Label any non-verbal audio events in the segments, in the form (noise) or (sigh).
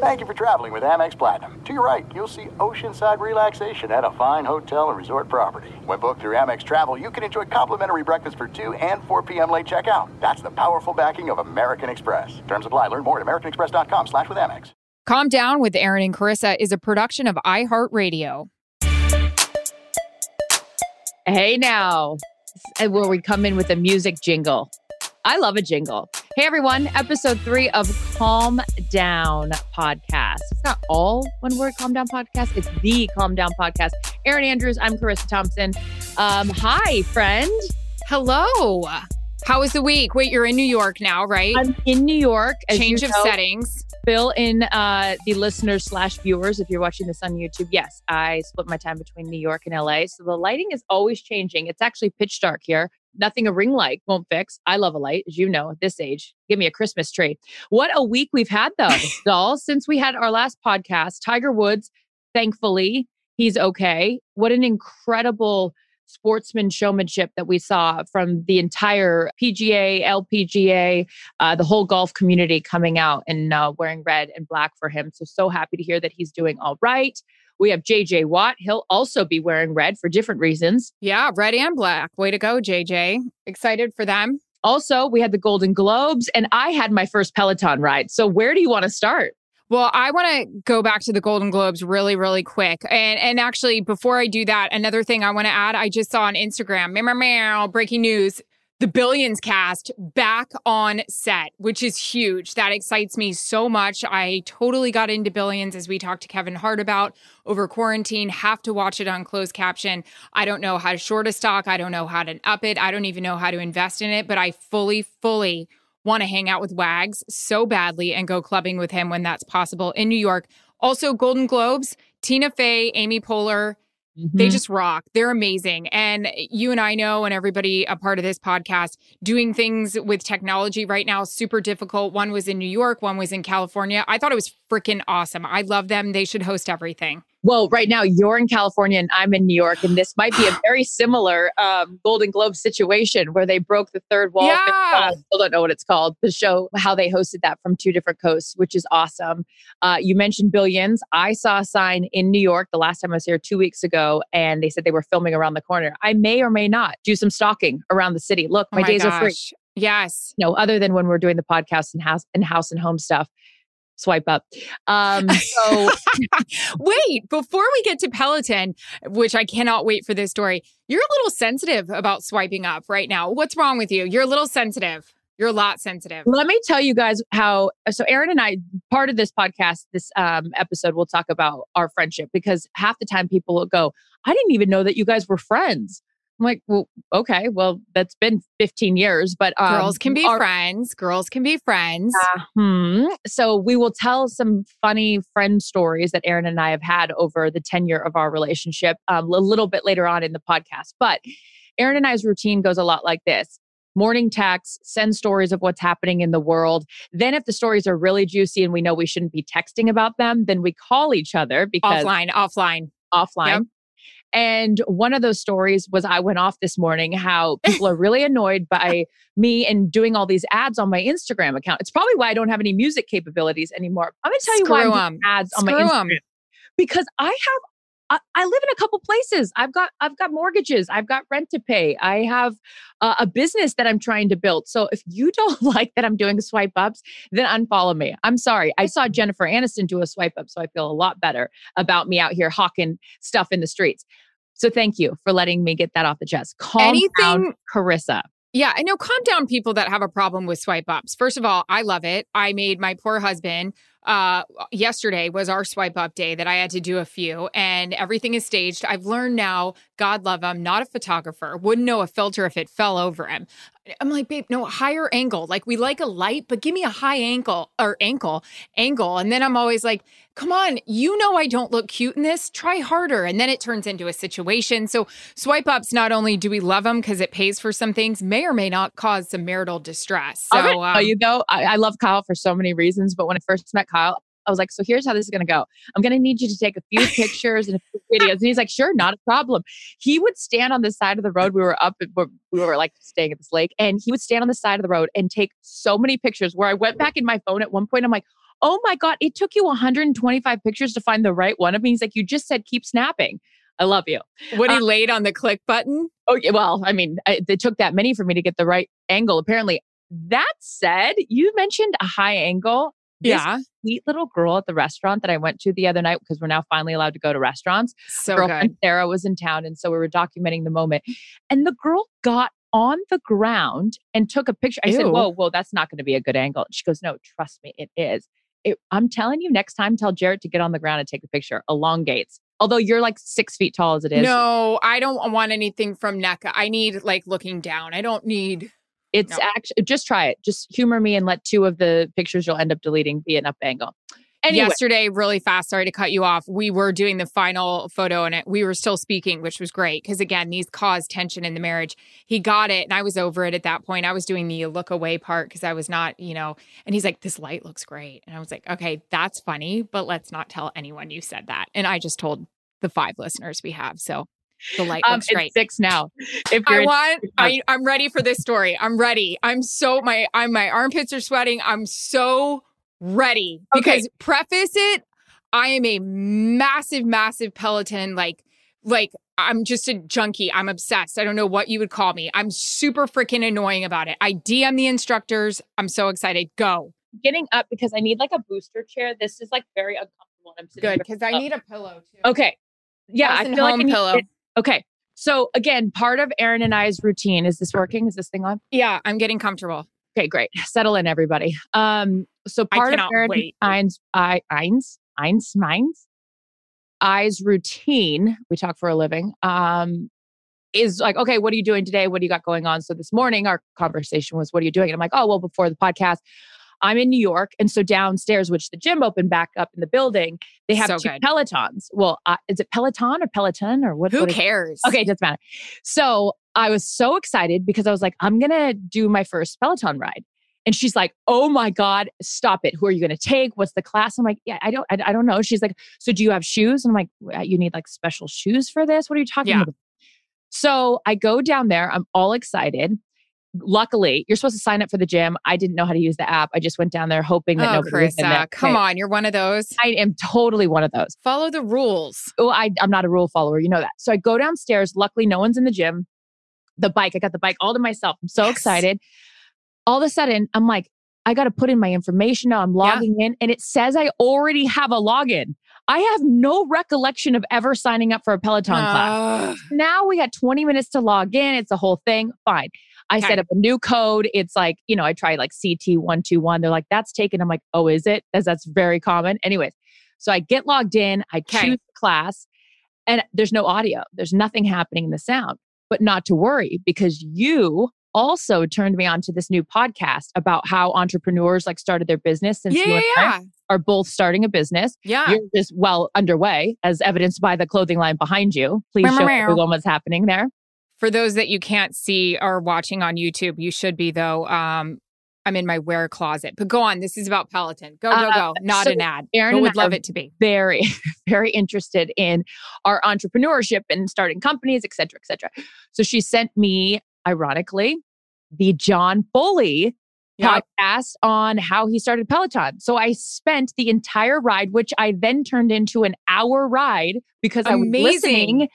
Thank you for traveling with Amex Platinum. To your right, you'll see oceanside relaxation at a fine hotel and resort property. When booked through Amex Travel, you can enjoy complimentary breakfast for 2 and 4 p.m. late checkout. That's the powerful backing of American Express. Terms apply. Learn more at americanexpress.com slash with Amex. Calm Down with Erin and Charissa is a production of iHeartRadio. Hey now, uh, where we come in with a music jingle. I love a jingle. Hey everyone, episode three of Calm Down Podcast. It's not all one word Calm Down Podcast, it's the Calm Down Podcast. Erin Andrews, I'm Charissa Thompson. Um, hi, friend. Hello. How was the week? Wait, you're in New York now, right? I'm in New York. Change of know. settings. Fill in uh, the listeners slash viewers if you're watching this on YouTube. Yes, I split my time between New York and LA. So the lighting is always changing. It's actually pitch dark here. Nothing a ring light won't fix. I love a light, as you know, at this age. Give me a Christmas tree. What a week we've had, though, (laughs) doll. Since we had our last podcast, Tiger Woods, thankfully, he's okay. What an incredible sportsman showmanship that we saw from the entire PGA, LPGA, uh, the whole golf community coming out and uh, wearing red and black for him. So, so happy to hear that he's doing all right. We have JJ Watt. He'll also be wearing red for different reasons. Yeah, red and black. Way to go, JJ. Excited for them. Also, we had the Golden Globes, and I had my first Peloton ride. So, where do you want to start? Well, I want to go back to the Golden Globes really, really quick. And and actually, before I do that, another thing I want to add, I just saw on Instagram, meow, meow, meow, breaking news. The Billions cast back on set, which is huge. That excites me so much. I totally got into Billions as we talked to Kevin Hart about over quarantine. Have to watch it on closed caption. I don't know how to short a stock. I don't know how to up it. I don't even know how to invest in it, but I fully, fully want to hang out with Wags so badly and go clubbing with him when that's possible in New York. Also, Golden Globes, Tina Fey, Amy Poehler, they mm-hmm. just rock. They're amazing. And eh, you and I know, and everybody a part of this podcast, doing things with technology right now, super difficult. One was in New York, one was in California. I thought it was freaking awesome. I love them. They should host everything. Well, right now you're in California and I'm in New York, and this might be a (sighs) very similar um, Golden Globe situation where they broke the third wall. Yeah. I still don't know what it's called. The show how they hosted that from two different coasts, which is awesome. Uh, you mentioned Billions. I saw a sign in New York the last time I was here two weeks ago, and they said they were filming around the corner. I may or may not do some stalking around the city. Look, Oh my, days are free. gosh. Yes. No, other than when we're doing the podcast and house and house and home stuff. Swipe up. Um, so (laughs) Wait, before we get to Peloton, which I cannot wait for this story, you're a little sensitive about swiping up right now. What's wrong with you? You're a little sensitive. You're a lot sensitive. Let me tell you guys how. So, Erin and I, part of this podcast, this um, episode, we'll talk about our friendship because half the time people will go, I didn't even know that you guys were friends. I'm like, well, okay, well, that's been 15 years, but um, Girls can be our- friends. Girls can be friends. Hmm. So we will tell some funny friend stories that Erin and I have had over the tenure of our relationship um, a little bit later on in the podcast. But Erin and I's routine goes a lot like this. Morning text, send stories of what's happening in the world. Then, if the stories are really juicy and we know we shouldn't be texting about them, then we call each other because offline, offline. offline. Yep. And one of those stories was I went off this morning how people are really annoyed by me and doing all these ads on my Instagram account. It's probably why I don't have any music capabilities anymore. I'm going to tell you why Screw 'em. ads on my my 'em. Instagram. Because I have I, I live in a couple places. I've got I've got mortgages. I've got rent to pay. I have uh, a business that I'm trying to build. So if you don't (laughs) like that I'm doing swipe ups, then unfollow me. I'm sorry. I saw Jennifer Aniston do a swipe up, so I feel a lot better about me out here hawking stuff in the streets. So thank you for letting me get that off the chest. Calm down, Charissa. Yeah, I know. Calm down, people that have a problem with swipe ups. First of all, I love it. I made my poor husband. Uh, yesterday was our swipe up day that I had to do a few, and everything is staged. I've learned now. God love him. Not a photographer. Wouldn't know a filter if it fell over him. I'm like, babe, no higher angle. Like we like a light, but give me a high ankle or ankle angle. And then I'm always like, come on, you know I don't look cute in this. Try harder. And then it turns into a situation. So swipe ups, not only do we love them because it pays for some things, may or may not cause some marital distress. So um, you though, I, I love Kyle for so many reasons. But when I first met Kyle, I was like, so here's how this is going to go. I'm going to need you to take a few pictures and a few (laughs) videos. And he's like, sure, not a problem. He would stand on the side of the road. We were up, at, we were like staying at this lake, and he would stand on the side of the road and take so many pictures. Where I went back in my phone at one point, I'm like, oh my God, it took you 125 pictures to find the right one of me. He's like, you just said keep snapping. I love you. Would he Uh, laid on the click button? Oh, yeah, well, I mean, I, it took that many for me to get the right angle, apparently. That said, you mentioned a high angle. This Yeah. sweet little girl at the restaurant that I went to the other night because we're now finally allowed to go to restaurants. So Girlfriend good. Sarah was in town. And so we were documenting the moment. And the girl got on the ground and took a picture. I said, Whoa, whoa, that's not going to be a good angle. And she goes, No, trust me, it is. It, I'm telling you, next time, tell Jarret to get on the ground and take a picture. Elongates. Although you're like six feet tall as it is. No, I don't want anything from NECA. I need like looking down. I don't need. It's No. actually just try it. Just humor me and let two of the pictures you'll end up deleting be an up angle. Anyway, Yesterday, really fast. Sorry to cut you off. We were doing the final photo and it, we were still speaking, which was great because again, these cause tension in the marriage. He got it, and I was over it at that point. I was doing the look away part because I was not, you know. And he's like, "This light looks great," and I was like, "Okay, that's funny, but let's not tell anyone you said that." And I just told the five listeners we have, so the light um, looks it's great. six now. If I want. I, I'm ready for this story. I'm ready. I'm so my. I'm my armpits are sweating. I'm so ready Okay. because preface it. I am a massive, massive Peloton like. Like I'm just a junkie. I'm obsessed. I don't know what you would call me. I'm super freaking annoying about it. I DM the instructors. I'm so excited. Go. getting up because I need like a booster chair. This is like very uncomfortable. I'm sitting Good because I Oh. need a pillow too. Okay. Yeah, I feel like I need pillow. it- Okay. So again, part of Erin and I's routine is this working? Is this thing on? Yeah, I'm getting comfortable. Okay, great. (laughs) Settle in, everybody. Um, so part of Erin wait. Ein's, I, Ein's, Ein's, Mine's, I's routine, we talk for a living, um, is like, okay, what are you doing today? What do you got going on? So this morning, our conversation was, what are you doing? And I'm like, oh, well, before the podcast, I'm in New York. And so downstairs, which the gym opened back up in the building, they have So two good. Pelotons. Well, uh, is it Peloton or Peloton or what? Who what cares? Okay, it doesn't matter. So I was so excited because I was like, I'm gonna do my first Peloton ride. And she's like, "Oh my god, stop it! Who are you going to take? What's the class?" I'm like, "Yeah, I don't, I, I don't know." She's like, "So do you have shoes?" And I'm like, "Uh, "You need like special shoes for this? What are you talking Yeah. about?" So I go down there. I'm all excited. Luckily, you're supposed to sign up for the gym. I didn't know how to use the app. I just went down there hoping that Oh, nobody was in there. Charissa, come on. You're one of those. I am totally one of those. Follow the rules. Oh, I, I'm not a rule follower. You know that. So I go downstairs. Luckily, no one's in the gym. The bike, I got the bike all to myself. I'm so Yes. excited. All of a sudden, I'm like, I got to put in my information now. I'm Yeah. logging in, and it says I already have a login. I have no recollection of ever signing up for a Peloton class. Now we got 20 minutes to log in. It's a whole thing. Fine. I Okay. set up a new code. It's like, you know, I tried like CT121. They're like, that's taken. I'm like, oh, is it? That's, that's very common. Anyways, so I get logged in, I Okay. choose the class, and there's no audio. There's nothing happening in the sound. But not to worry because you also turned me on to this new podcast about how entrepreneurs like started their business since Yeah, you and yeah. are both starting a business. Yeah. Yours is well underway, as evidenced by the clothing line behind you. Please show everyone what's happening there. For those that you can't see or watching on YouTube, you should be though. Um, I'm in my wear closet. But go on. This is about Peloton. Go, go, Uh, go. Not so an ad. Erin would love it to be. very, (laughs) very interested in our entrepreneurship and starting companies, et cetera, et cetera. So she sent me, ironically, the John Foley Yeah. podcast on how he started Peloton. So I spent the entire ride, which I then turned into an hour ride because I was Amazing. listening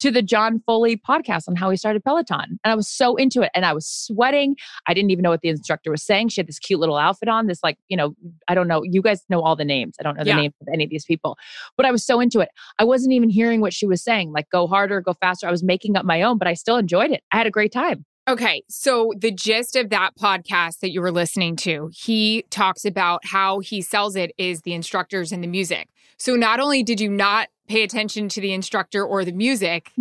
to the John Foley podcast on how he started Peloton. And I was so into it and I was sweating. I didn't even know what the instructor was saying. She had this cute little outfit on, this like, you know, I don't know. You guys know all the names. I don't know the Yeah. names of any of these people, but I was so into it. I wasn't even hearing what she was saying, like go harder, go faster. I was making up my own, but I still enjoyed it. I had a great time. Okay, so the gist of that podcast that you were listening to, he talks about how he sells it is the instructors and the music. So not only did you not pay attention to the instructor or the music,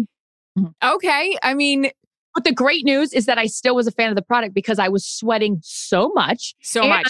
Mhm. okay, I mean, But the great news is that I still was a fan of the product because I was sweating so much. so much.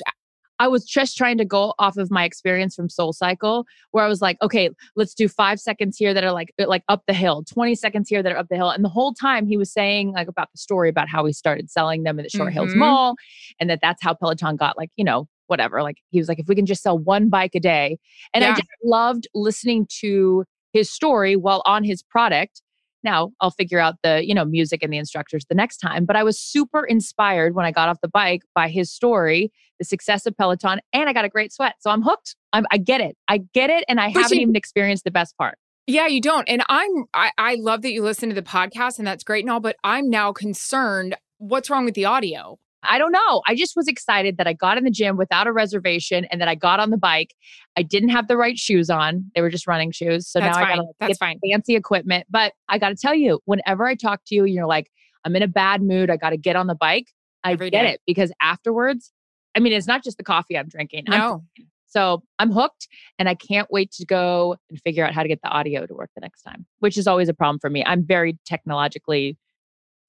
I was just trying to go off of my experience from Soul Cycle, where I was like, okay, let's do five seconds here that are like like up the hill, twenty seconds here that are up the hill, and the whole time he was saying like about the story about how he started selling them in the Short Hills Mhm. Mall, and that that's how Peloton got like you know whatever. Like he was like, if we can just sell one bike a day, and I just loved listening to his story while on his product. Now I'll figure out the you know music and the instructors the next time, but I was super inspired when I got off the bike by his story the success of Peloton, and I got a great sweat. So I'm hooked. I'm, I get it. I get it. And I But haven't you- even experienced the best part. Yeah, you don't. And I'm I, I love that you listen to the podcast and that's great and all, but I'm now concerned what's wrong with the audio? I don't know. I just was excited that I got in the gym without a reservation and that I got on the bike. I didn't have the right shoes on. They were just running shoes. So That's now I got That's get fine. fancy equipment. But I got to tell you, whenever I talk to you and you're like, I'm in a bad mood, I got to get on the bike. I Every get day. it because afterwards, I mean, it's not just the coffee I'm drinking. I'm No. So I'm hooked and I can't wait to go and figure out how to get the audio to work the next time, which is always a problem for me. I'm very technologically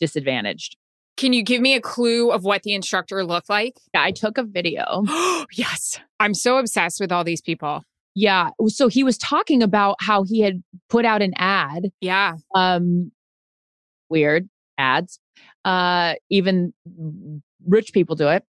disadvantaged. Can you give me a clue of what the instructor looked like? I took a video. (gasps) yes. I'm so obsessed with all these people. Yeah. So he was talking about how he had put out an ad. Yeah. Um weird ads. Uh even rich people do it.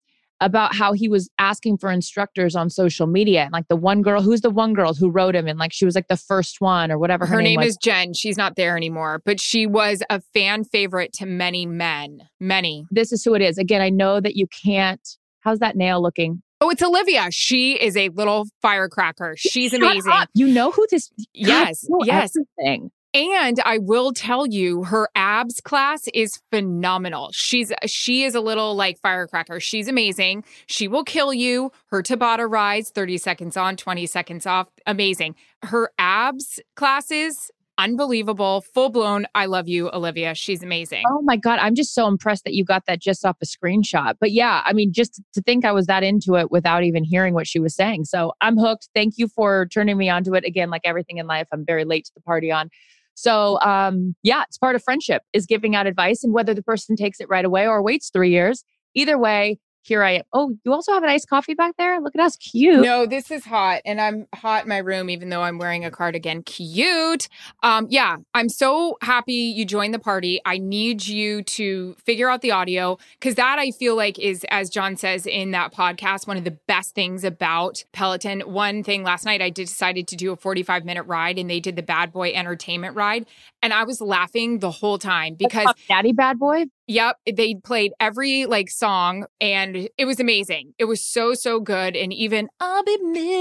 About how he was asking for instructors on social media. And like the one girl, who's the one girl who wrote him? And like she was like the first one or whatever her, Her, name was. is Jen. She's not there anymore, but she was a fan favorite to many men. Many. this is who it is. Again, I know that you can't. How's that nail looking? Oh, it's Olivia. She is a little firecracker. She's Shut amazing. up. You know who this? Yes, yes. Everything. And I will tell you, her abs class is phenomenal. She's she is a little like firecracker. She's amazing. She will kill you. Her Tabata rides, 30 seconds on, 20 seconds off. Amazing. Her abs classes, unbelievable, full blown. I love you, Olivia. She's amazing. Oh my god, I'm just so impressed that you got that just off a screenshot. But yeah, I mean, just to think I was that into it without even hearing what she was saying. So I'm hooked. Thank you for turning me onto it. Again, like everything in life, I'm very late to the party on. So um, yeah, it's part of friendship is giving out advice, and whether the person takes it right away or waits three years. Either way, here I am. Oh, you also have an iced coffee back there. Look at us, cute. No, this is hot, and I'm hot in my room, even though I'm wearing a cardigan. Cute. Um, yeah, I'm so happy you joined the party. I need you to figure out the audio because that I feel like is, as John says in that podcast, one of the best things about Peloton. One thing last night, I decided to do a 45 minute ride, and they did the Bad Boy Entertainment ride, and I was laughing the whole time because Daddy Bad Boy. Yep, they played every like song and it was amazing. It was so so good and even I'll be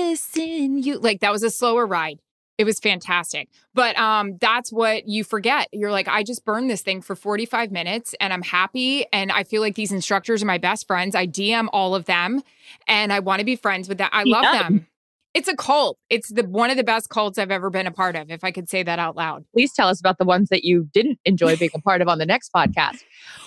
missing you. Like that was a slower ride. It was fantastic. But um that's what you forget. You're like I just burned this thing for 45 minutes and I'm happy and I feel like these instructors are my best friends. I DM all of them and I want to be friends with them. I love Yeah. them. It's a cult. It's the one of the best cults I've ever been a part of if I could say that out loud. Please tell us about the ones that you didn't enjoy being a part of on the next podcast.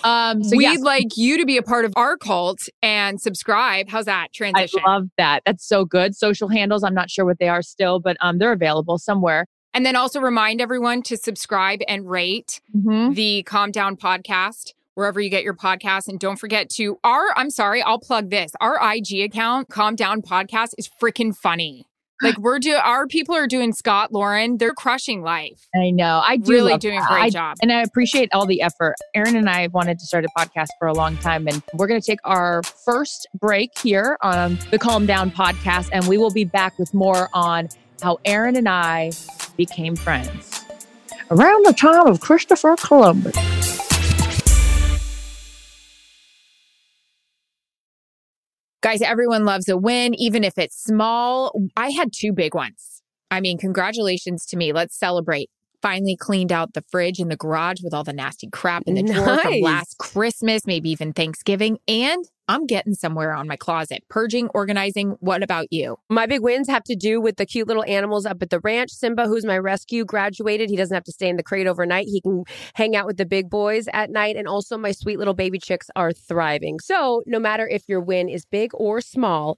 Um, so We'd yes, like you to be a part of our cult and subscribe. How's that transition? I love that. That's so good. Social handles, I'm not sure what they are still, but um, they're available somewhere. and then also remind everyone to subscribe and rate Mhm. the Calm Down podcast wherever you get your podcast. And don't forget to our, I'm sorry, I'll plug this. Our IG account, Calm Down Podcast, is freaking funny. (gasps) Like we're doing, our people are doing Scott, Lauren. They're crushing life. I know. I do Really doing a great I- job. And I appreciate all the effort. Erin and I have wanted to start a podcast for a long time, and we're going to take our first break here on the Calm Down podcast, and we will be back with more on how Erin and I became friends around the time of Christopher Columbus. Guys, everyone loves a win, even if it's small. I had two big ones. I mean, congratulations to me. Let's celebrate. Finally cleaned out the fridge in the garage with all the nasty crap in the drawer from last Christmas, maybe even Thanksgiving. And I'm getting somewhere on my closet. Purging, organizing. What about you? My big wins have to do with the cute little animals up at the ranch. Simba, who's my rescue, graduated. He doesn't have to stay in the crate overnight. He can hang out with the big boys at night. And also, my sweet little baby chicks are thriving. So, no matter if your win is big or small,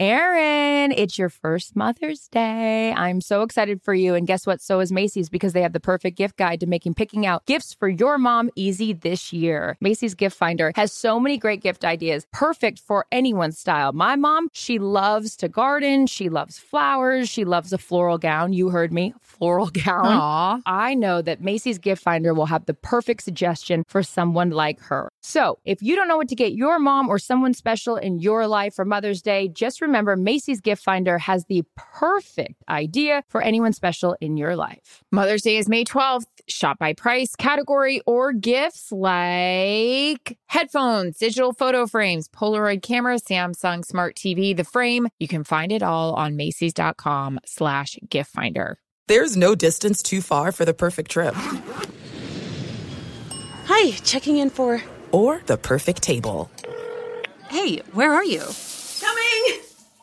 Erin, it's your first Mother's Day. I'm so excited for you. And guess what? So is Macy's because they have the perfect gift guide to making picking out gifts for your mom easy this year. Macy's Gift Finder has so many great gift ideas, perfect for anyone's style. My mom, she loves to garden. She loves flowers. She loves a floral gown. You heard me, floral (laughs) gown. Aw. I know that Macy's Gift Finder will have the perfect suggestion for someone like her. So, if you don't know what to get your mom or someone special in your life for Mother's Day, just remember Macy's Gift Finder has the perfect idea for anyone special in your life. Mother's Day is May 12th. Shop by price, category, or gifts like headphones, digital photo frames, Polaroid camera, Samsung Smart TV, the frame. You can find it all on Macy's.com slash gift finder. There's no distance too far for the perfect trip Hi, checking in for. or the perfect table. Hey, where are you? Coming!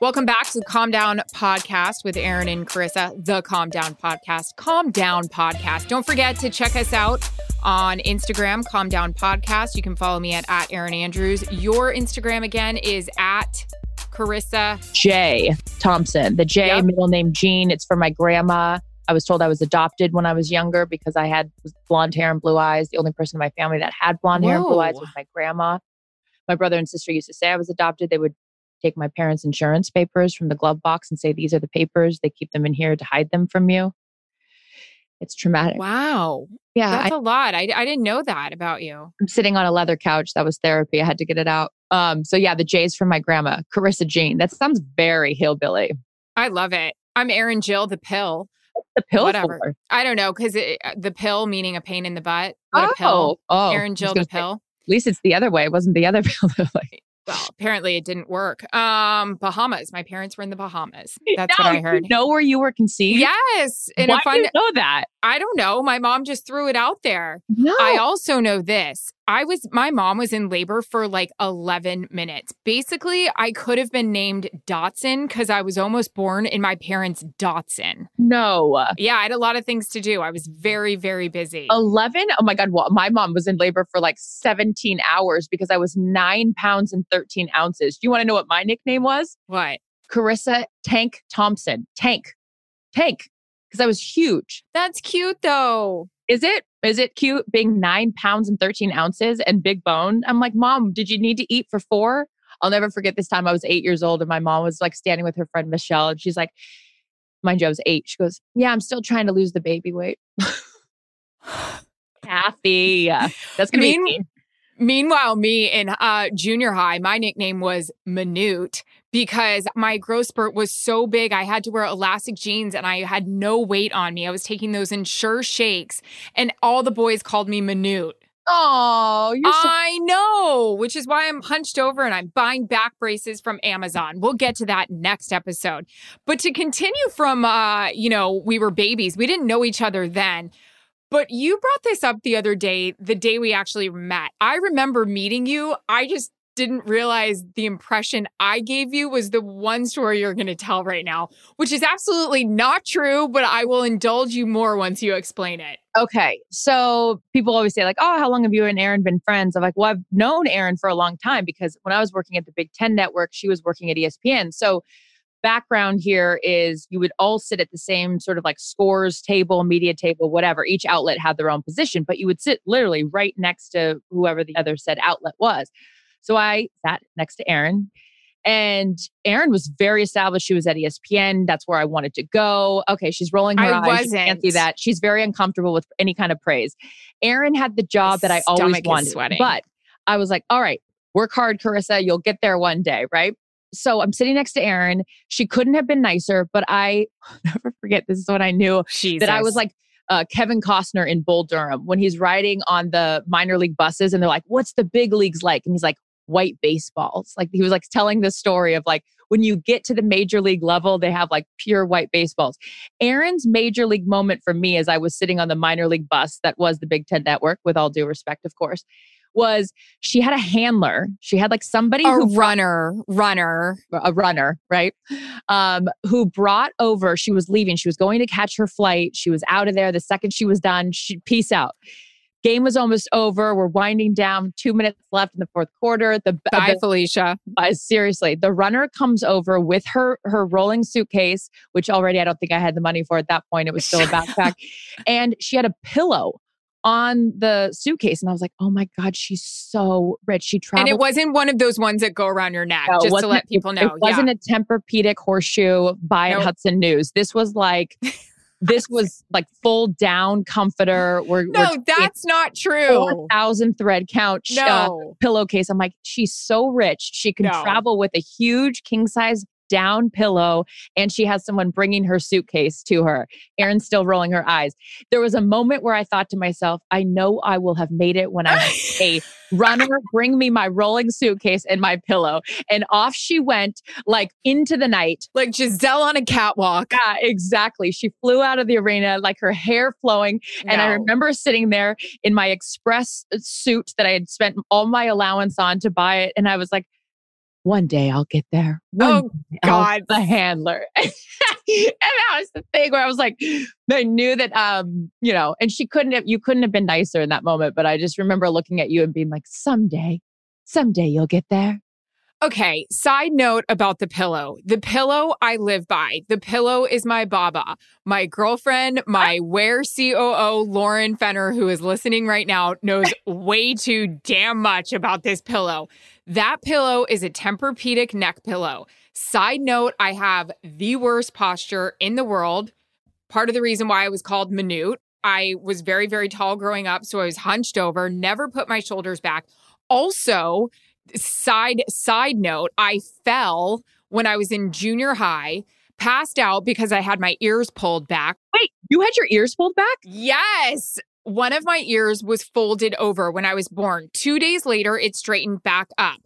Welcome back to the Calm Down Podcast with Erin and Charissa, the Calm Down Podcast. Calm Down Podcast. Don't forget to check us out on Instagram, Calm Down Podcast. You can follow me at, at Erin Andrews. Your Instagram again is at Charissa. J. Thompson, the J Yep. middle name Jean. It's for my grandma. I was told I was adopted when I was younger because I had blonde hair and blue eyes. The only person in my family that had blonde hair and blue eyes was my grandma. My brother and sister used to say I was adopted. They would take my parents' insurance papers from the glove box and say, These are the papers. They keep them in here to hide them from you. It's traumatic. Wow. Yeah. That's I, a lot. I, I didn't know that about you. I'm sitting on a leather couch. That was therapy. I had to get it out. Um, so yeah, the J's from my grandma, (laughs) Charissa Jean. That sounds very hillbilly. I love it. I'm Erin Jill, the pill. The pill Whatever. for? I don't know because the pill meaning a pain in the butt. What a pill. oh, Erin Jill, gonna the say, pill. At least it's the other way. It wasn't the other (laughs) pill. like, Well, apparently it didn't work. Um, Bahamas. My parents were in the Bahamas. That's No, what I you heard. know where you were conceived? Yes. And Why if do I, you know that? I don't know. My mom just threw it out there. No. I also know this. I was, my mom was in labor for like 11 minutes. Basically, I could have been named Datsun because I was almost born in my parents' Datsun. no. Yeah, I had a lot of things to do. I was very, very busy. 11? Oh my God. Well, my mom was in labor for like 17 hours because I was nine pounds and 13 ounces. Do you want to know what my nickname was? What? Charissa Tank Thompson. Tank. Tank. Because I was huge. That's cute though. Is it? Is it cute being nine pounds and 13 ounces and big bone? I'm like, Mom, did you need to eat for four? I'll never forget this time I was eight years old and my mom was like standing with her friend Michelle and she's like, mind you, I was eight. She goes, Yeah, I'm still trying to lose the baby weight. (laughs) Kathy. That's gonna be Mean- me. Meanwhile, me in uh, junior high, my nickname was Minute because my growth spurt was so big. I had to wear elastic jeans and I had no weight on me. I was taking those Ensure shakes, and all the boys called me Minute. Oh, so- I know, which is why I'm hunched over and I'm buying back braces from Amazon. We'll get to that next episode. But to continue from, uh, you know, we were babies, we didn't know each other then. But you brought this up the other day, the day we actually met. I remember meeting you. I just didn't realize the impression I gave you was the one story you're going to tell right now, which is absolutely not true, but I will indulge you more once you explain it. Okay. So people always say, like, oh, how long have you and Erin been friends? I'm like, well, I've known Erin for a long time because when I was working at the Big Ten Network, she was working at ESPN. So background here is you would all sit at the same sort of like scores table, media table, whatever. Each outlet had their own position, but you would sit literally right next to whoever the other said outlet was. So I sat next to Erin. And Erin was very established. She was at ESPN. That's where I wanted to go. Okay, she's rolling her I eyes. You can't see that. She's very uncomfortable with any kind of praise. Erin had the job that I always wanted. sweating. But I was like, all right, work hard, Charissa. You'll get there one day, right? So I'm sitting next to Erin. She couldn't have been nicer, but I (laughs) never forget. This is when I knew that I was like uh, Kevin Costner in Bull Durham when he's riding on the minor league buses and they're like, "What's the big leagues like?" And he's like, "White baseballs." Like he was like telling the story of like when you get to the major league level, they have like pure white baseballs. Erin's major league moment for me, as I was sitting on the minor league bus that was the Big Ten Network, with all due respect, of course, was she had a handler. She had like somebody a who runner, runner. a runner, right? Um, who brought over, she was leaving, she was going to catch her flight. She was out of there. The second she was done, she peace out. Game was almost over. We're winding down. Two minutes left in the fourth quarter. The, Bye, the Felicia. uh, seriously, the runner comes over with her her rolling suitcase, which already I don't think I had the money for at that point. It was still a backpack, (laughs) and she had a pillow on the suitcase, and I was like, "Oh my god, she's so rich." She traveled. And it wasn't one of those ones that go around your neck, No, just to let people know. It wasn't yeah. a Tempur-Pedic horseshoe by Nope. Hudson News. This was like, (laughs) this was like full down comforter. We're, no, that's not true. thousand thread count sh- uh, pillowcase. I'm like, she's so rich. She can No. travel with a huge king size down pillow, and she has someone bringing her suitcase to her. Erin's still rolling her eyes. There was a moment where I thought to myself, I know I will have made it when I'm (laughs) a runner. Bring me my rolling suitcase and my pillow. And off she went, like into the night. like Gisele on a catwalk. Yeah, exactly. She flew out of the arena, like her hair flowing. And I remember sitting there in my express uh, suit that I had spent all my allowance on to buy it. And I was like, one day I'll get there. One Oh, day I'll God. the (laughs) handler. (laughs) and that was the thing where I was like, I knew that, um, you know, and she couldn't have, you couldn't have been nicer in that moment. But I just remember looking at you and being like, someday, someday you'll get there. Okay, side note about the pillow. The pillow I live by. The pillow is my baba. My girlfriend, my Where COO, Lauren Fenner, who is listening right now, knows way too damn much about this pillow. That pillow is a Tempur-Pedic neck pillow. Side note, I have the worst posture in the world. Part of the reason why I was called minute. I was very, very tall growing up, so I was hunched over, never put my shoulders back. Also, side side note i fell when i was in junior high passed out because i had my ears pulled back Wait, you had your ears pulled back? yes one of my ears was folded over when i was born. Two days later it straightened back up.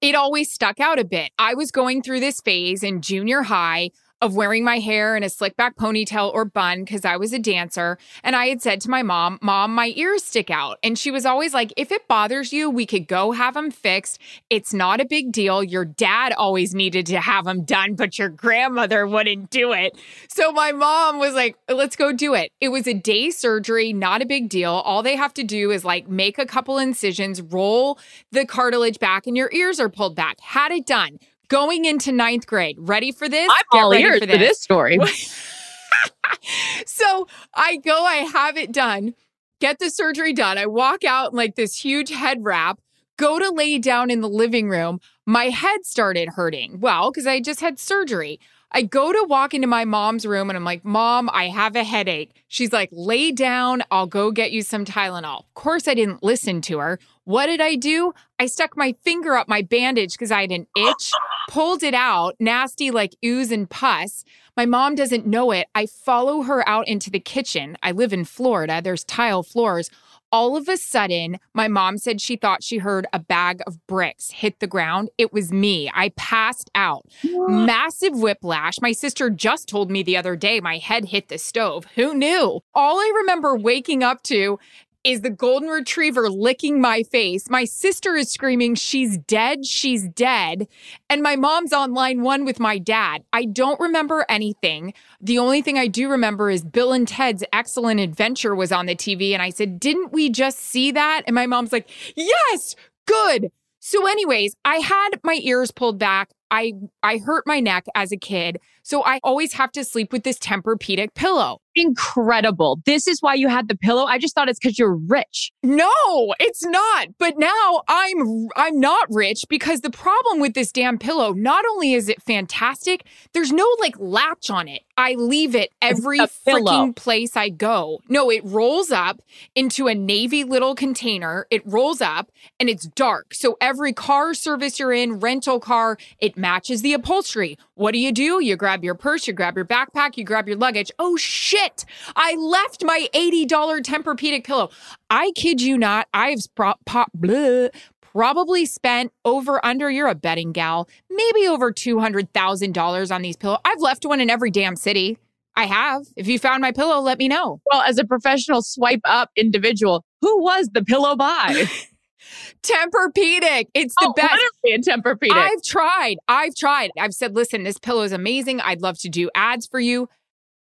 It always stuck out a bit. I was going through this phase in junior high of wearing my hair in a slick back ponytail or bun because I was a dancer. And I had said to my mom, Mom, my ears stick out. And she was always like, If it bothers you, we could go have them fixed. It's not a big deal. Your dad always needed to have them done, but your grandmother wouldn't do it. So my mom was like, Let's go do it. It was a day surgery, not a big deal. All they have to do is like make a couple incisions, roll the cartilage back, and your ears are pulled back. Had it done. Going into ninth grade. Ready for this? I'm Get all ready ears for this story. (laughs) so I go, I have it done, get the surgery done. I walk out in like this huge head wrap, go to lay down in the living room. My head started hurting. Well, because I just had surgery. I go to walk into my mom's room and I'm like, Mom, I have a headache. She's like, lay down. I'll go get you some Tylenol. Of course, I didn't listen to her. What did I do? I stuck my finger up my bandage because I had an itch, pulled it out, nasty like ooze and pus. My mom doesn't know it. I follow her out into the kitchen. I live in Florida. There's tile floors. All of a sudden, my mom said she thought she heard a bag of bricks hit the ground. It was me. I passed out. Massive whiplash. My sister just told me the other day my head hit the stove. Who knew? All I remember waking up to is the golden retriever licking my face. My sister is screaming, She's dead, she's dead. And my mom's on line one with my dad. I don't remember anything. The only thing I do remember is Bill and Ted's Excellent Adventure was on the TV. And I said, Didn't we just see that? And my mom's like, Yes, good. So, anyways, I had my ears pulled back. I I hurt my neck as a kid, so I always have to sleep with this Tempur-Pedic pillow. Incredible. This is why you had the pillow. I just thought it's because you're rich. No, it's not. But now I'm I'm not rich because the problem with this damn pillow, not only is it fantastic, there's no like latch on it. I leave it every freaking place I go. No, it rolls up into a navy little container. It rolls up and it's dark. So every car service you're in, rental car, it matches the upholstery. What do you do? You grab your purse, you grab your backpack, you grab your luggage. Oh shit! I left my $80 Tempur-Pedic pillow. I kid you not, I've pro- po- bleh, probably spent over under you're a betting gal, maybe over $200,000 on these pillows. I've left one in every damn city. I have. If you found my pillow, let me know. Well, as a professional swipe up individual, who was the pillow by? (laughs) Tempur-Pedic. It's the oh, best. a Tempur-Pedic. I've tried. I've tried. I've said, listen, this pillow is amazing. I'd love to do ads for you.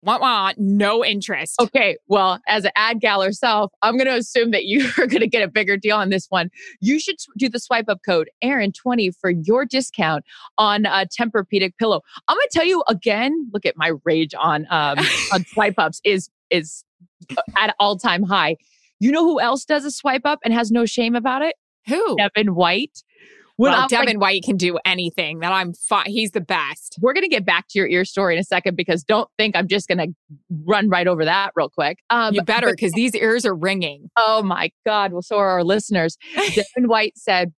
Want want no interest. Okay, well, as an ad gal herself, I'm going to assume that you (laughs) are going to get a bigger deal on this one. You should do the swipe up code Erin20 for your discount on a Tempur-Pedic pillow. I'm going to tell you again. Look at my rage on um, (laughs) on swipe ups is is at all time high. You know who else does a swipe up and has no shame about it? Who? Devin White. When well, I'm like- Devin White can do anything. That I'm fine. He's the best. we're going to get back to your ear story in a second because don't think I'm just going to run right over that real quick. Um, You better because these ears are ringing. oh my God. Well, so are our listeners. (laughs) Devin White said,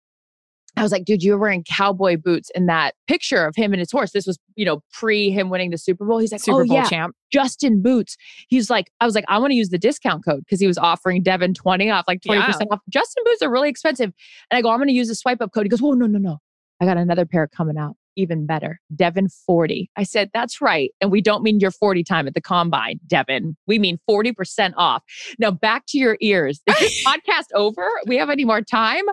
I was like, dude, you were wearing cowboy boots in that picture of him and his horse. This was, you know, pre him winning the Super Bowl. He's like, oh, Super oh, Bowl yeah, champ. Justin Boots. He's like, I was like, I want to use the discount code because he was offering Devin 20 off, like 20% Yeah. off. Justin Boots are really expensive. And I go, I'm going to use the swipe up code. He goes, oh, no, no, no. I got another pair coming out. Even better. Devin 40. I said, that's right. And we don't mean your 40 time at the combine, Devin. We mean 40% off. Now back to your ears. Is this (laughs) podcast over? We have any more time?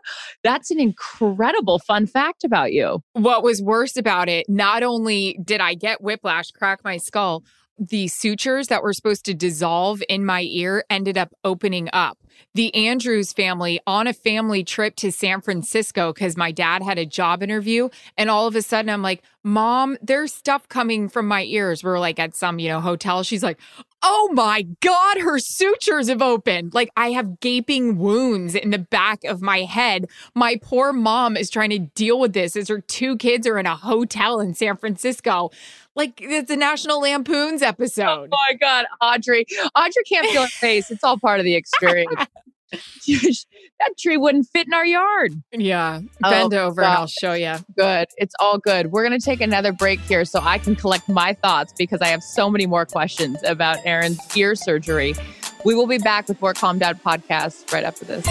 That's an incredible fun fact about you. What was worse about it, not only did I get whiplash, crack my skull, the sutures that were supposed to dissolve in my ear ended up opening up. The Andrews family on a family trip to San Francisco because my dad had a job interview. And all of a sudden, I'm like, Mom, there's stuff coming from my ears. We're like at some, you know, hotel. She's like, Oh my God, her sutures have opened. Like I have gaping wounds in the back of my head. My poor mom is trying to deal with this as her two kids are in a hotel in San Francisco. Like it's a National Lampoons episode. Oh my God, Audrey. Audrey can't feel her face. It's all part of the (laughs) experience. (laughs) that tree wouldn't fit in our yard. Yeah. Oh, Bend over and I'll show you. Good. It's all good. We're going to take another break here so I can collect my thoughts because I have so many more questions about Erin's ear surgery. We will be back with more Calm Down podcast right after this.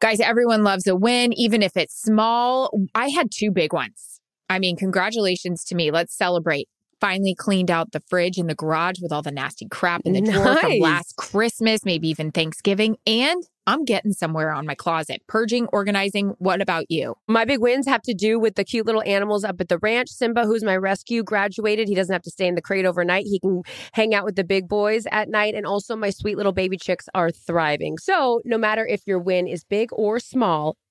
Guys, everyone loves a win, even if it's small. I had two big ones. I mean, congratulations to me. Let's celebrate. Finally cleaned out the fridge in the garage with all the nasty crap in the drawer from last Christmas, maybe even Thanksgiving. And I'm getting somewhere on my closet. Purging, organizing. What about you? My big wins have to do with the cute little animals up at the ranch. Simba, who's my rescue, graduated. He doesn't have to stay in the crate overnight. He can hang out with the big boys at night. And also, my sweet little baby chicks are thriving. So, no matter if your win is big or small,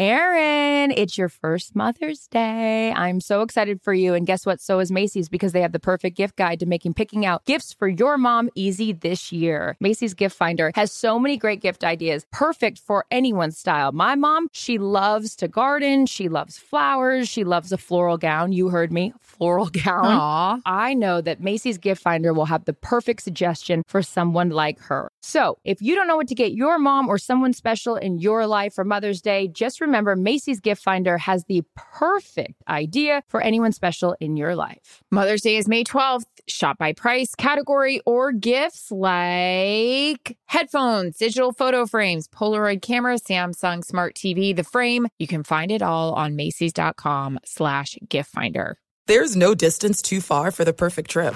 Erin, it's your first Mother's Day. I'm so excited for you. And guess what? So is Macy's because they have the perfect gift guide to making picking out gifts for your mom easy this year. Macy's Gift Finder has so many great gift ideas, perfect for anyone's style. My mom, she loves to garden, she loves flowers, she loves a floral gown. You heard me, floral (laughs) gown. Aw. I know that Macy's Gift Finder will have the perfect suggestion for someone like her. So, if you don't know what to get your mom or someone special in your life for Mother's Day, just remember Macy's Gift Finder has the perfect idea for anyone special in your life. Mother's Day is May 12th. Shop by price, category, or gifts like headphones, digital photo frames, Polaroid camera, Samsung Smart TV, the frame. You can find it all on Macy's.com slash gift finder. There's no distance too far for the perfect trip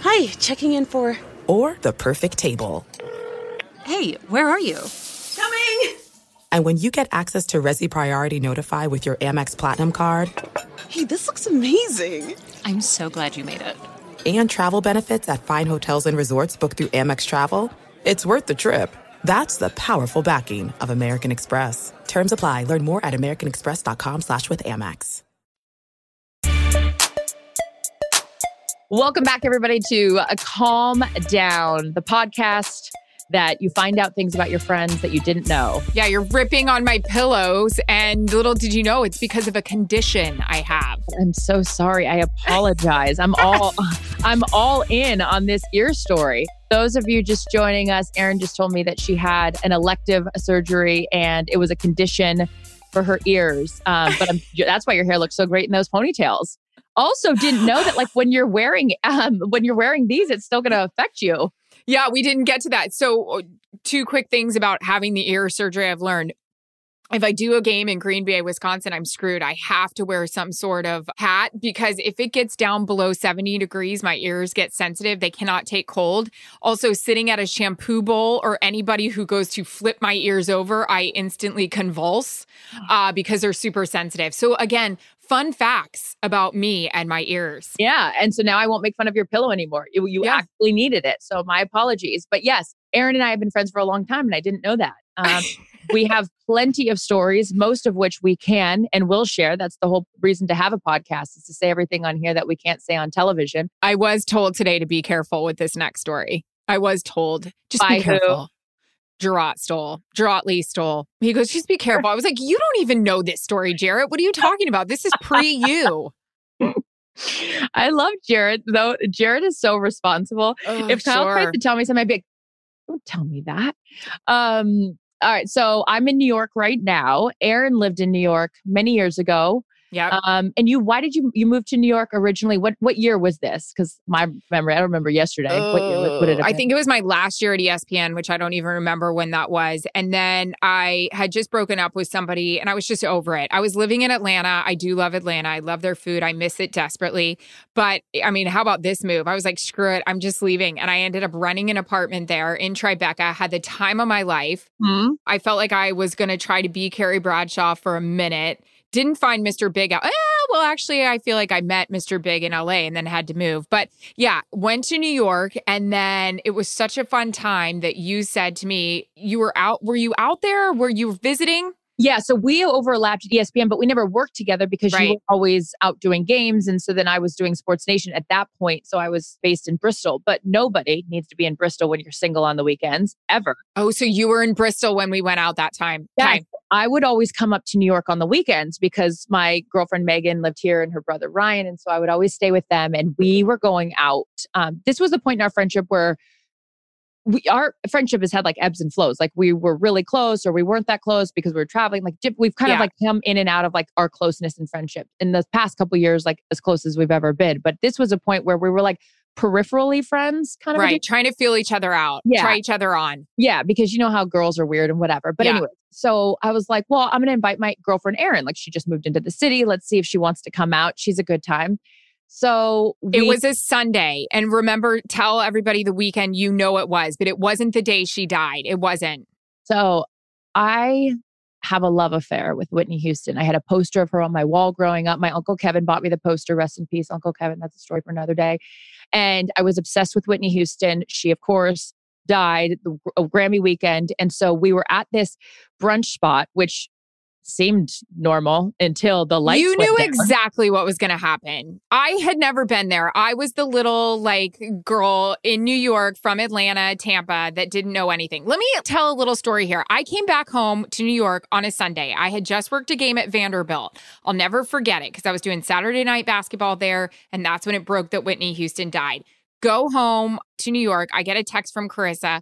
Hi, checking in for. or the perfect table. Hey, where are you? Coming! And when you get access to Resy Priority Notify with your Amex Platinum card Hey, this looks amazing. I'm so glad you made it. and travel benefits at fine hotels and resorts booked through Amex Travel, it's worth the trip. That's the powerful backing of American Express. Terms apply. Learn more at americanexpress.com slash with Amex. Welcome back, everybody, to Calm Down, the podcast that you find out things about your friends that you didn't know. Yeah, you're ripping on my pillows, and little did you know it's because of a condition I have. I'm so sorry. I apologize. I'm all (laughs) I'm all in on this ear story. Those of you just joining us, Erin just told me that she had an elective surgery and it was a condition for her ears. Um, but I'm, (laughs) that's why your hair looks so great in those ponytails. Also, didn't know that like when you're wearing (laughs) um, when you're wearing these, it's still going to affect you. Yeah, we didn't get to that. So, uh, two quick things about having the ear surgery I've learned. If I do a game in Green Bay, Wisconsin, I'm screwed. I have to wear some sort of hat because if it gets down below 70 degrees, my ears get sensitive. They cannot take cold. Also, sitting at a shampoo bowl or anybody who goes to flip my ears over, I instantly convulse uh, because they're super sensitive. So, again, fun facts about me and my ears. Yeah. And so now I won't make fun of your pillow anymore. You, you Yeah. actually needed it. So my apologies. But yes, Erin and I have been friends for a long time and I didn't know that. Um, (laughs) we have plenty of stories, most of which we can and will share. That's the whole reason to have a podcast is to say everything on here that we can't say on television. I was told today to be careful with this next story. I was told just By be who? Jarret Stoll. Jarret Lee Stoll. He goes, just be careful. I was like, you don't even know this story, Jarret. What are you talking about? This is pre you. I love Jarret, though. Jarret is so responsible. if Kyle tried to tell me something, I'd be like, don't tell me that. Um, all right. So I'm in New York right now. Erin lived in New York many years ago. Yeah. Um, and you, why did you you move to New York originally? What what year was this? Because my memory, I don't remember yesterday. what year would, would it I think it was my last year at ESPN, which I don't even remember when that was. And then I had just broken up with somebody and I was just over it. I was living in Atlanta. I do love Atlanta. I love their food. I miss it desperately. But I mean, how about this move? I was like, screw it. I'm just leaving. And I ended up renting an apartment there in Tribeca. Had the time of my life. Hmm? I felt like I was going to try to be Carrie Bradshaw for a minute. Didn't find Mr. Big out. Eh, well, actually, I feel like I met Mr. Big in LA and then had to move. But yeah, went to New York. And then it was such a fun time that you said to me, You were out. Were you out there? Were you visiting? Yeah, so we overlapped at ESPN, but we never worked together because you were always out doing games. And so then I was doing Sports Nation at that point. So I was based in Bristol, but nobody needs to be in Bristol when you're single on the weekends, ever. Oh, so you were in Bristol when we went out that time. Yeah, Time. I would always come up to New York on the weekends because my girlfriend Megan lived here and her brother Ryan. And so I would always stay with them and we were going out. Um, this was the point in our friendship where we our friendship has had like ebbs and flows. Like we were really close or we weren't that close because we were traveling. Like dip, we've kind of like come in and out of like our closeness and friendship in the past couple years, like as close as we've ever been. But this was a point where we were like peripherally friends, kind of Right. Trying to feel each other out. Yeah. Try each other on. yeah, because you know how girls are weird and whatever. But Yeah. anyway, so I was like, well, I'm going to invite my girlfriend Erin. Like she just moved into the city. Let's see if she wants to come out. She's a good time. So It was a Sunday. And remember, tell everybody the weekend you know it was, but it wasn't the day she died. It wasn't. so I have a love affair with Whitney Houston. I had a poster of her on my wall growing up. My uncle Kevin bought me the poster. Rest in peace, Uncle Kevin. That's a story for another day. And I was obsessed with Whitney Houston. She, of course, died, the uh, Grammy weekend. And so we were at this brunch spot, which seemed normal until the lights. You knew exactly what was going to happen. I had never been there. I was the little like girl in New York from Atlanta, Tampa that didn't know anything. Let me tell a little story here. I came back home to New York on a Sunday. I had just worked a game at Vanderbilt. I'll never forget it because I was doing Saturday night basketball there, and that's when it broke that Whitney Houston died. Go home to New York. I get a text from Charissa.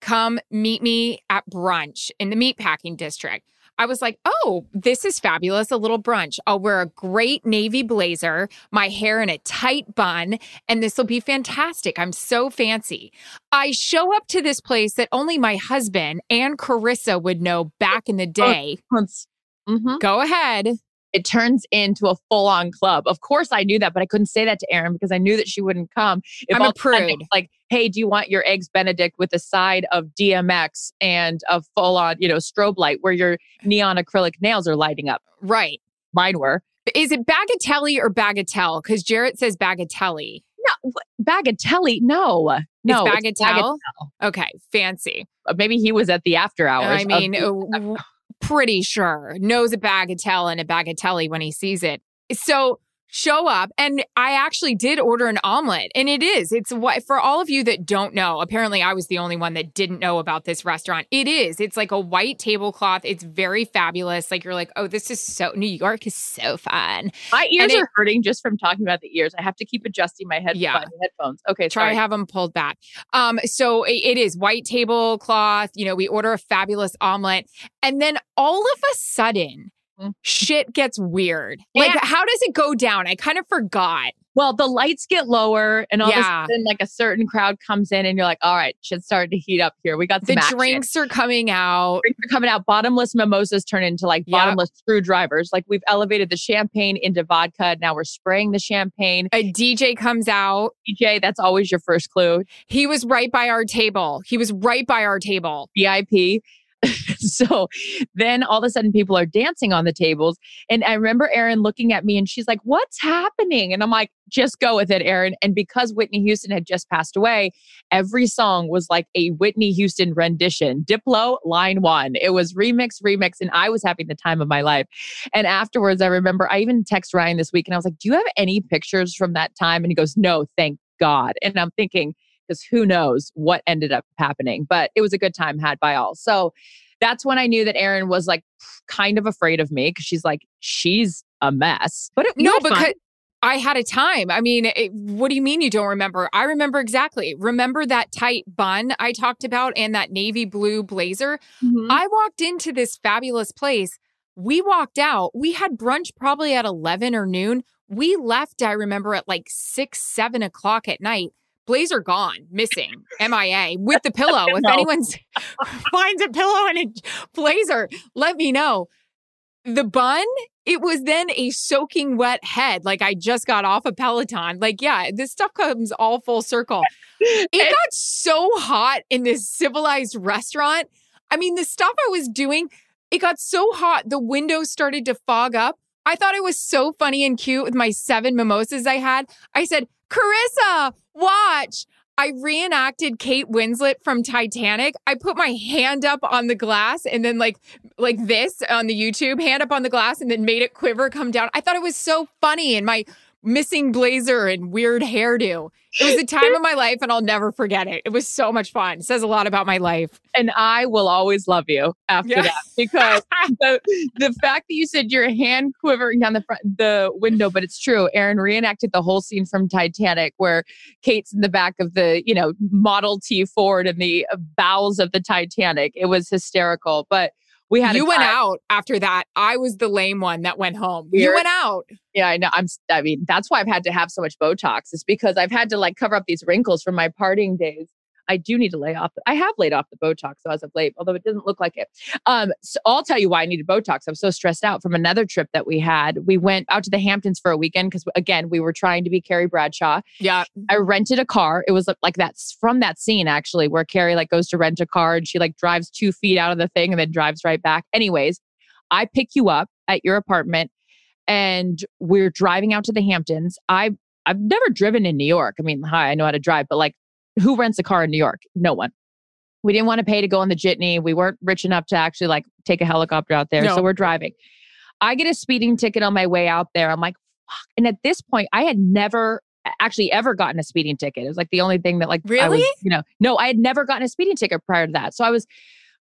Come meet me at brunch in the meatpacking district. I was like, oh, this is fabulous. A little brunch. I'll wear a great navy blazer, my hair in a tight bun, and this will be fantastic. I'm so fancy. I show up to this place that only my husband and Charissa would know back in the day. Mhm. Go ahead. It turns into a full on club. Of course, I knew that, but I couldn't say that to Erin because I knew that she wouldn't come. If I'm a all of sudden prude. Like, hey, do you want your eggs Benedict with a side of DMX and a full on, you know, strobe light where your neon acrylic nails are lighting up? Right. Mine were. Is it Bagatelli or Bagatelle? Because Jarret says Bagatelli. No, Bagatelli. No, no, it's Bagatelle. Okay, fancy. Uh, Maybe he was at the after hours. I mean, the- uh, pretty sure knows a bagatelle and a bagatelli when he sees it. So show up, and I actually did order an omelet, and it is. It's what for all of you that don't know. Apparently, I was the only one that didn't know about this restaurant. It is. It's like a white tablecloth. It's very fabulous. Like you're like, oh, this is so. New York is so fun. my ears it- are hurting just from talking about the ears. I have to keep adjusting my head Yeah. headphones. Okay, try sorry. have them pulled back. Um, so it, it is white tablecloth. You know, we order a fabulous omelet, and then all of a sudden. Mm-hmm. shit gets weird. Like, Yeah. how does it go down? I kind of forgot. Well, the lights get lower, and all Yeah. of a sudden, like a certain crowd comes in, and you're like, "All right, shit's starting to heat up here. We got some The action. drinks are coming out. Drinks are coming out. Bottomless mimosas turn into like Yep. bottomless screwdrivers. Like we've elevated the champagne into vodka. Now we're spraying the champagne. A DJ comes out. DJ, that's always your first clue. He was right by our table. He was right by our table. VIP. (laughs) so then all of a sudden people are dancing on the tables. And I remember Erin looking at me and she's like, What's happening? And I'm like, Just go with it, Erin. And because Whitney Houston had just passed away, every song was like a Whitney Houston rendition. Diplo, line one. It was remix, remix. And I was having the time of my life. And afterwards, I remember I even text Ryan this week and I was like, Do you have any pictures from that time? And he goes, No, thank God. And I'm thinking, because who knows what ended up happening. But it was a good time had by all. So that's when I knew that Erin was like kind of afraid of me because she's like, she's a mess. But it, No, had fun. because I had a time. I mean, it, what do you mean you don't remember? I remember exactly. Remember that tight bun I talked about and that navy blue blazer? Mhm. I walked into this fabulous place. We walked out. We had brunch probably at 11 or noon. We left, I remember, at like six, seven o'clock at night. Blazer gone, missing, MIA with the (laughs) pillow. If No. anyone (laughs) finds a pillow and a blazer, let me know. The bun, it was then a soaking wet head. Like I just got off a Peloton. Like, yeah, this stuff comes all full circle. (laughs) It got so hot in this civilized restaurant. I mean, the stuff I was doing, it got so hot, the windows started to fog up. I thought it was so funny and cute with my seven mimosas I had. I said, Charissa, watch. I reenacted Kate Winslet from Titanic. I put my hand up on the glass and then like like this on the YouTube, hand up on the glass and then made it quiver come down. I thought it was so funny and my missing blazer and weird hairdo. It was the time of (laughs) my life and I'll never forget it. It was so much fun. It says a lot about my life. and I will always love you after Yeah. that because (laughs) the, the fact that you said your hand quivering down the front the window, but it's true. Erin reenacted the whole scene from Titanic where Kate's in the back of the you know Model T Ford and the uh, bowels of the Titanic. It was hysterical, but we had a you went out after that. I was the lame one that went home. You went out. Yeah, I know. I'm. I mean, that's why I've had to have so much Botox. Is because I've had to like cover up these wrinkles from my partying days. I do need to lay off. I have laid off the Botox as of late, although it doesn't look like it. Um, so I'll tell you why I needed Botox. I'm so stressed out from another trip that we had. We went out to the Hamptons for a weekend because again we were trying to be Carrie Bradshaw. Yeah. I rented a car. It was like that's from that scene actually, where Carrie like goes to rent a car and she like drives two feet out of the thing and then drives right back. Anyways, I pick you up at your apartment and we're driving out to the Hamptons. I I've never driven in New York. I mean, hi, I know how to drive, but like who rents a car in New York? No one. We didn't want to pay to go on the jitney. We weren't rich enough to actually like take a helicopter out there. No. So we're driving. I get a speeding ticket on my way out there. I'm like, fuck. And at this point, I had never actually ever gotten a speeding ticket. It was like the only thing that like I was, Really? you know, no, I had never gotten a speeding ticket prior to that. So I was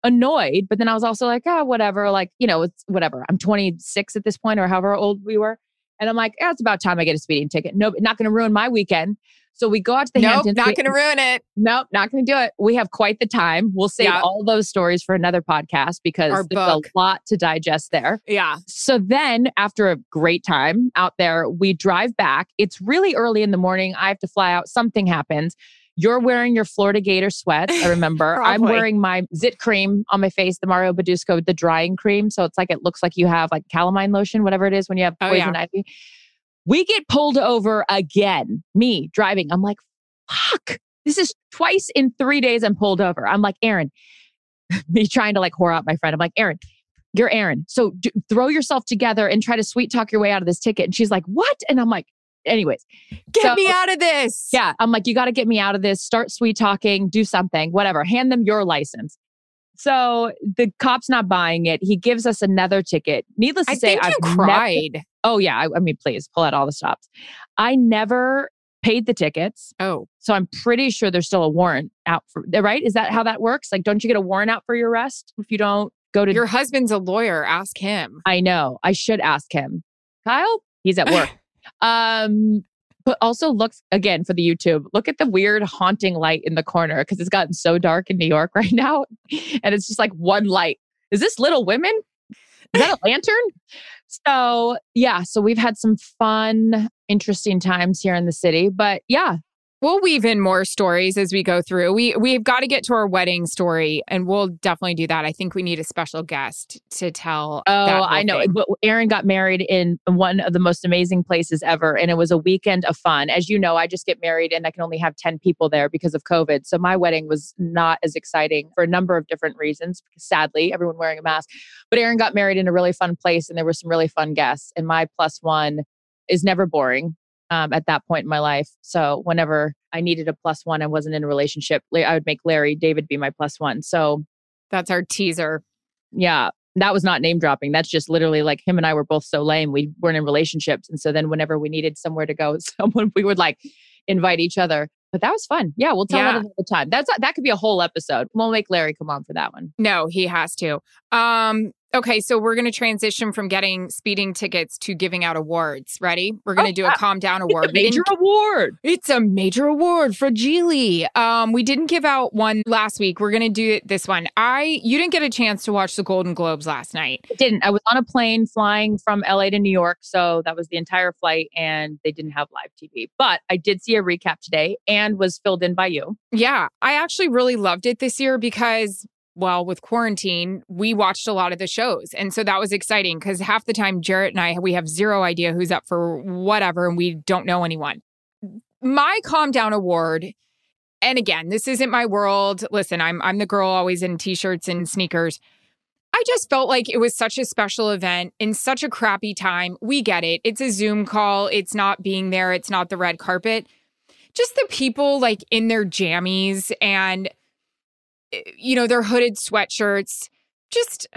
annoyed, but then I was also like, ah, whatever. Like, you know, it's whatever. I'm 26 at this point or however old we were. And I'm like, yeah, it's about time I get a speeding ticket. No, not going to ruin my weekend. So we go out to the nope, Hamptons. not going to ruin it. Nope, not going to do it. We have quite the time. We'll save Yeah. all those stories for another podcast because Our there's book. a lot to digest there. Yeah. So then, after a great time out there, we drive back. It's really early in the morning. I have to fly out. Something happens. You're wearing your Florida Gator sweats. I remember. (laughs) I'm wearing my Zit cream on my face, the Mario Badescu, the drying cream. So it's like it looks like you have like calamine lotion, whatever it is when you have Oh, poison ivy. We get pulled over again. Me driving. I'm like, fuck. This is twice in three days I'm pulled over. I'm like, Erin, (laughs) me trying to like whore out my friend. I'm like, Erin, you're Erin. So d- throw yourself together and try to sweet talk your way out of this ticket. And she's like, what? And I'm like, anyways, Get So- me out of this. yeah. I'm like, you got to get me out of this. Start sweet talking, do something, whatever. Hand them your license. So the cop's not buying it. He gives us another ticket. Needless to I say, you I've never- cried. oh yeah. I, I mean, please pull out all the stops. I never paid the tickets. Oh, So I'm pretty sure there's still a warrant out for right. Is that how that works? Like, don't you get a warrant out for your arrest if you don't go to? your husband's a lawyer. Ask him. I know. I should ask him. Kyle, he's at work. (laughs) um, but also look again for the YouTube. Look at the weird haunting light in the corner because it's gotten so dark in New York (laughs) right now, and it's just like one light. Is this Little Women? Is that a (laughs) lantern? So yeah, so we've had some fun, interesting times here in the city. But yeah, We'll weave in more stories as we go through. We we've got to get to our wedding story, and we'll definitely do that. I think we need a special guest to tell. Oh, I know. thing. But Erin got married in one of the most amazing places ever, and it was a weekend of fun. As you know, I just get married and I can only have 10 people there because of COVID. So my wedding was not as exciting for a number of different reasons. Sadly, everyone wearing a mask. But Erin got married in a really fun place, and there were some really fun guests. And my plus one is never boring um, at that point in my life. So whenever I needed a plus one, I wasn't in a relationship. I would make Larry David be my plus one. So That's our teaser. yeah, that was not name dropping. That's just literally like him and I were both so lame. We weren't in relationships. And so then whenever we needed somewhere to go, (laughs) someone we would like invite each other. But that was fun. Yeah, we'll tell Yeah. that another time. That's that could be a whole episode. We'll make Larry come on for that one. No, he has to. Um, okay, so we're going to transition from getting speeding tickets to giving out awards. Ready? We're going to Oh, do a calm down award. major award. It's a major award for Geely. Um, we didn't give out one last week. We're gonna do this one. I you didn't get a chance to watch the Golden Globes last night. I didn't. I was on a plane flying from LA to New York. So that was the entire flight and they didn't have live TV. But I did see a recap today and was filled in by you. Yeah, I actually really loved it this year because well, with quarantine, we watched a lot of the shows. And so that was exciting because half the time Jarret and I we have zero idea who's up for whatever and we don't know anyone. My calm down award and again, this isn't my world. Listen, I'm I'm the girl always in t-shirts and sneakers. I just felt like it was such a special event in such a crappy time. We get it. It's a Zoom call. It's not being there. It's not the red carpet. Just the people like in their jammies and you know, their hooded sweatshirts. Just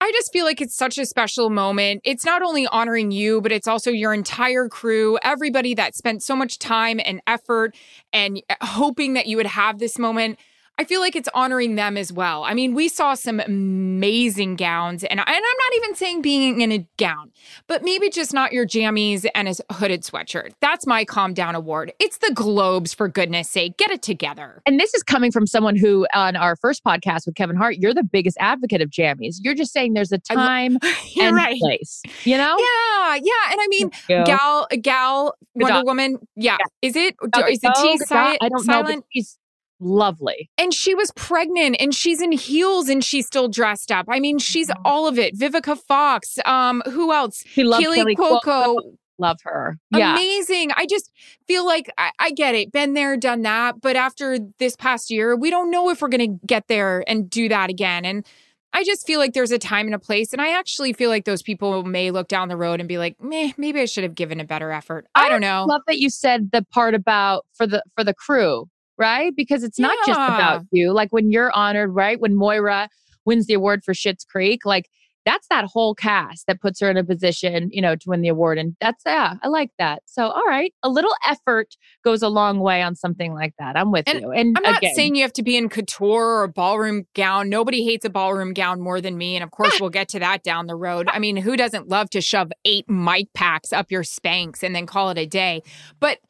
I just feel like it's such a special moment. It's not only honoring you, but it's also your entire crew, everybody that spent so much time and effort and uh, hoping that you would have this moment. I feel like it's honoring them as well. I mean, we saw some amazing gowns, and, I, and I'm not even saying being in a gown, but maybe just not your jammies and a hooded sweatshirt. That's my calm down award. It's the Globes, for goodness sake. Get it together. And this is coming from someone who, on our first podcast with Kevin Hart, you're the biggest advocate of jammies. You're just saying there's a time (laughs) You're and right. place. You know? Yeah, yeah. And I mean, gal, gal, Wonder Gadot. Woman. Yeah. Is it? Is it? Okay, Is the oh, T si- I don't know, but silent? she's lovely. and she was pregnant and she's in heels and she's still dressed up. I mean, she's all of it. Vivica Fox. Um, who else? She loves Kaley Cuoco. Love her. Yeah. Amazing. I just feel like I, I get it. Been there, done that. But after this past year, we don't know if we're going to get there and do that again. And I just feel like there's a time and a place. And I actually feel like those people may look down the road and be like, meh, maybe I should have given a better effort. I don't know. Love that you said the part about for the for the crew. Right? Because it's not just about you. Like when you're honored, right? When Moira wins the award for Schitt's Creek, like that's that whole cast that puts her in a position, you know, to win the award. And that's, yeah, I like that. So, all right, a little effort goes a long way on something like that. I'm with And you. And I'm not again, saying you have to be in couture or ballroom gown. Nobody hates a ballroom gown more than me. And of course, we'll get to that down the road. I mean, who doesn't love to shove eight mic packs up your Spanx and then call it a day? But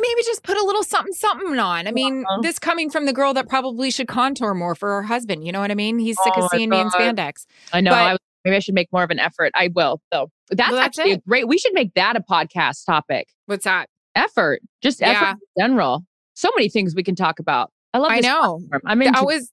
maybe just put a little something, something on. I mean, Uh-huh. this coming from the girl that probably should contour more for her husband. You know what I mean? He's sick Oh of my seeing me in spandex. I know. but- I, maybe I should make more of an effort. I will, though. That's, Well, that's actually a it. great. We should make that a podcast topic. What's that? Effort, just effort Yeah. in general. So many things we can talk about. I love. I know. platform. I'm into I was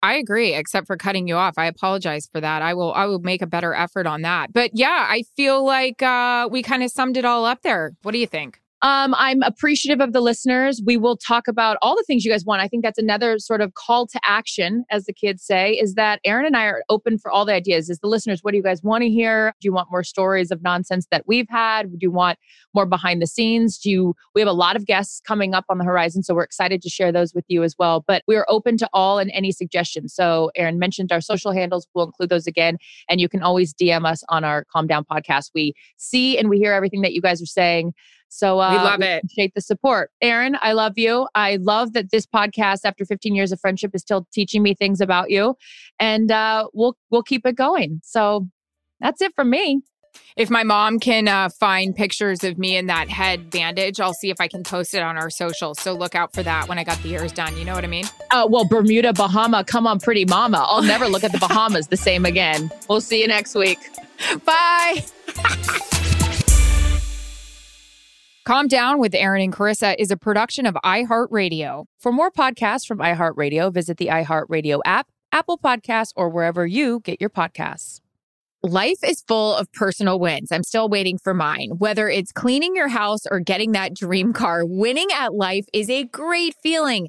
I agree, except for cutting you off. I apologize for that. I will I will make a better effort on that. But yeah, I feel like uh we kind of summed it all up there. What do you think? Um, I'm appreciative of the listeners. We will talk about all the things you guys want. I think that's another sort of call to action, as the kids say, is that Erin and I are open for all the ideas. Is the listeners, what do you guys want to hear? Do you want more stories of nonsense that we've had? Do you want more behind the scenes? Do you, we have a lot of guests coming up on the horizon, so we're excited to share those with you as well. But we are open to all and any suggestions. So Erin mentioned our social handles. We'll include those again, and you can always DM us on our Calm Down podcast. We see and we hear everything that you guys are saying. So uh, We love it. Appreciate the support, Erin. I love you. I love that this podcast, after 15 years of friendship, is still teaching me things about you, and uh, we'll we'll keep it going. So that's it from me. If my mom can uh, find pictures of me in that head bandage, I'll see if I can post it on our socials. So look out for that when I got the ears done. You know what I mean? Uh, well, Bermuda, Bahama, come on, pretty mama. I'll never look at the Bahamas the same again. We'll see you next week. (laughs) Bye. (laughs) Calm Down with Erin and Charissa is a production of iHeartRadio. For more podcasts from iHeartRadio, visit the iHeartRadio app, Apple Podcasts, or wherever you get your podcasts. Life is full of personal wins. I'm still waiting for mine. Whether it's cleaning your house or getting that dream car, winning at life is a great feeling.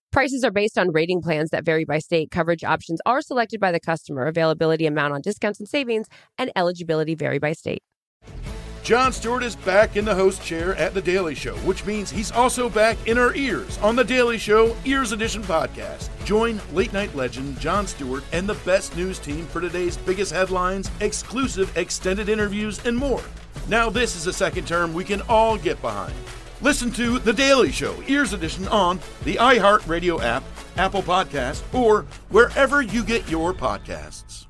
Prices are based on rating plans that vary by state. Coverage options are selected by the customer. Availability, amount on discounts and savings, and eligibility vary by state. Jon Stewart is back in the host chair at The Daily Show, which means he's also back in our ears on The Daily Show Ears Edition podcast. Join late night legend Jon Stewart and the best news team for today's biggest headlines, exclusive extended interviews, and more. Now, this is a second term we can all get behind. Listen to The Daily Show Ears Edition on the iHeartRadio app, Apple Podcasts, or wherever you get your podcasts.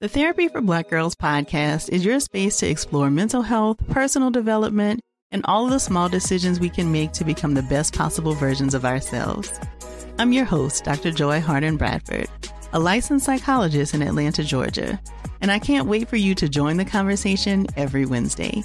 The Therapy for Black Girls podcast is your space to explore mental health, personal development, and all of the small decisions we can make to become the best possible versions of ourselves. I'm your host, Dr. Joy Harden Bradford, a licensed psychologist in Atlanta, Georgia, and I can't wait for you to join the conversation every Wednesday.